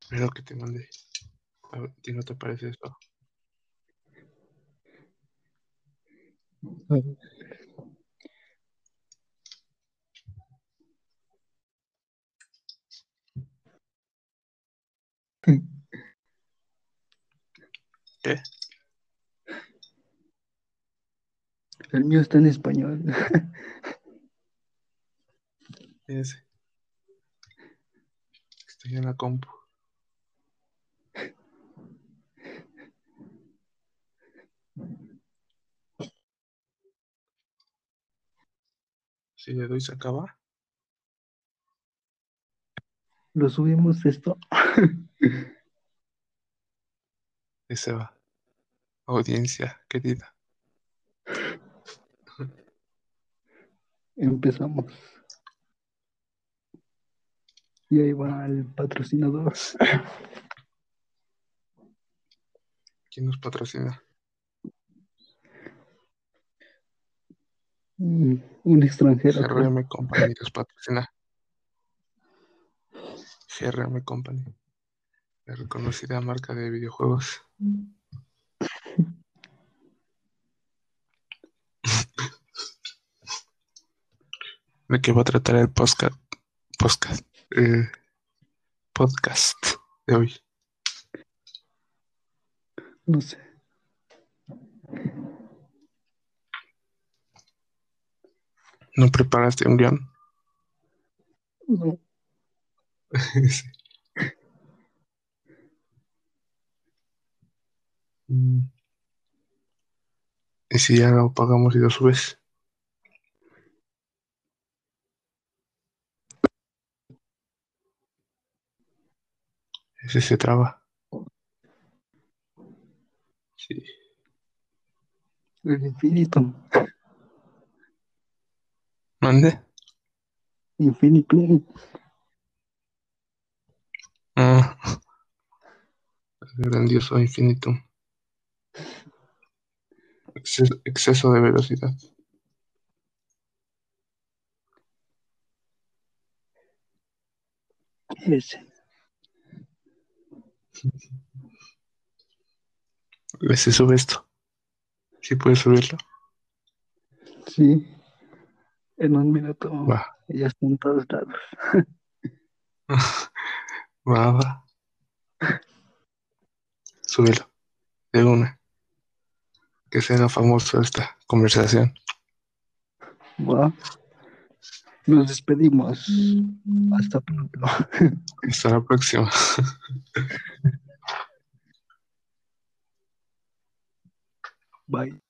Espero que te mande. A ¿a no te parece esto? ¿Qué? El mío está en español. Ese. Estoy en la compu. Si le doy se acaba. Lo subimos esto. Ese va. Audiencia querida. Empezamos. Y ahí va el patrocinador. ¿Quién nos patrocina? Un extranjero. GRM Company nos patrocina. GRM Company. La reconocida marca de videojuegos. ¿De qué va a tratar el podcast? Podcast. eh, podcast de hoy. No sé. ¿No preparaste un guion? No. Sí. Mm. ¿Y si ya lo pagamos y lo subes? Ese se traba. Sí. El infinito. ¿Mande? Infinito. Ah. El grandioso infinito. Exceso, exceso de velocidad. Ese. ¿Se sube esto? ¿Sí puedes subirlo? Sí. En un minuto. Va. Ya está en todos lados. Va, va. Súbelo. De una. Que se haga famoso esta conversación. Va. Nos despedimos. Hasta pronto. Hasta la próxima. Bye.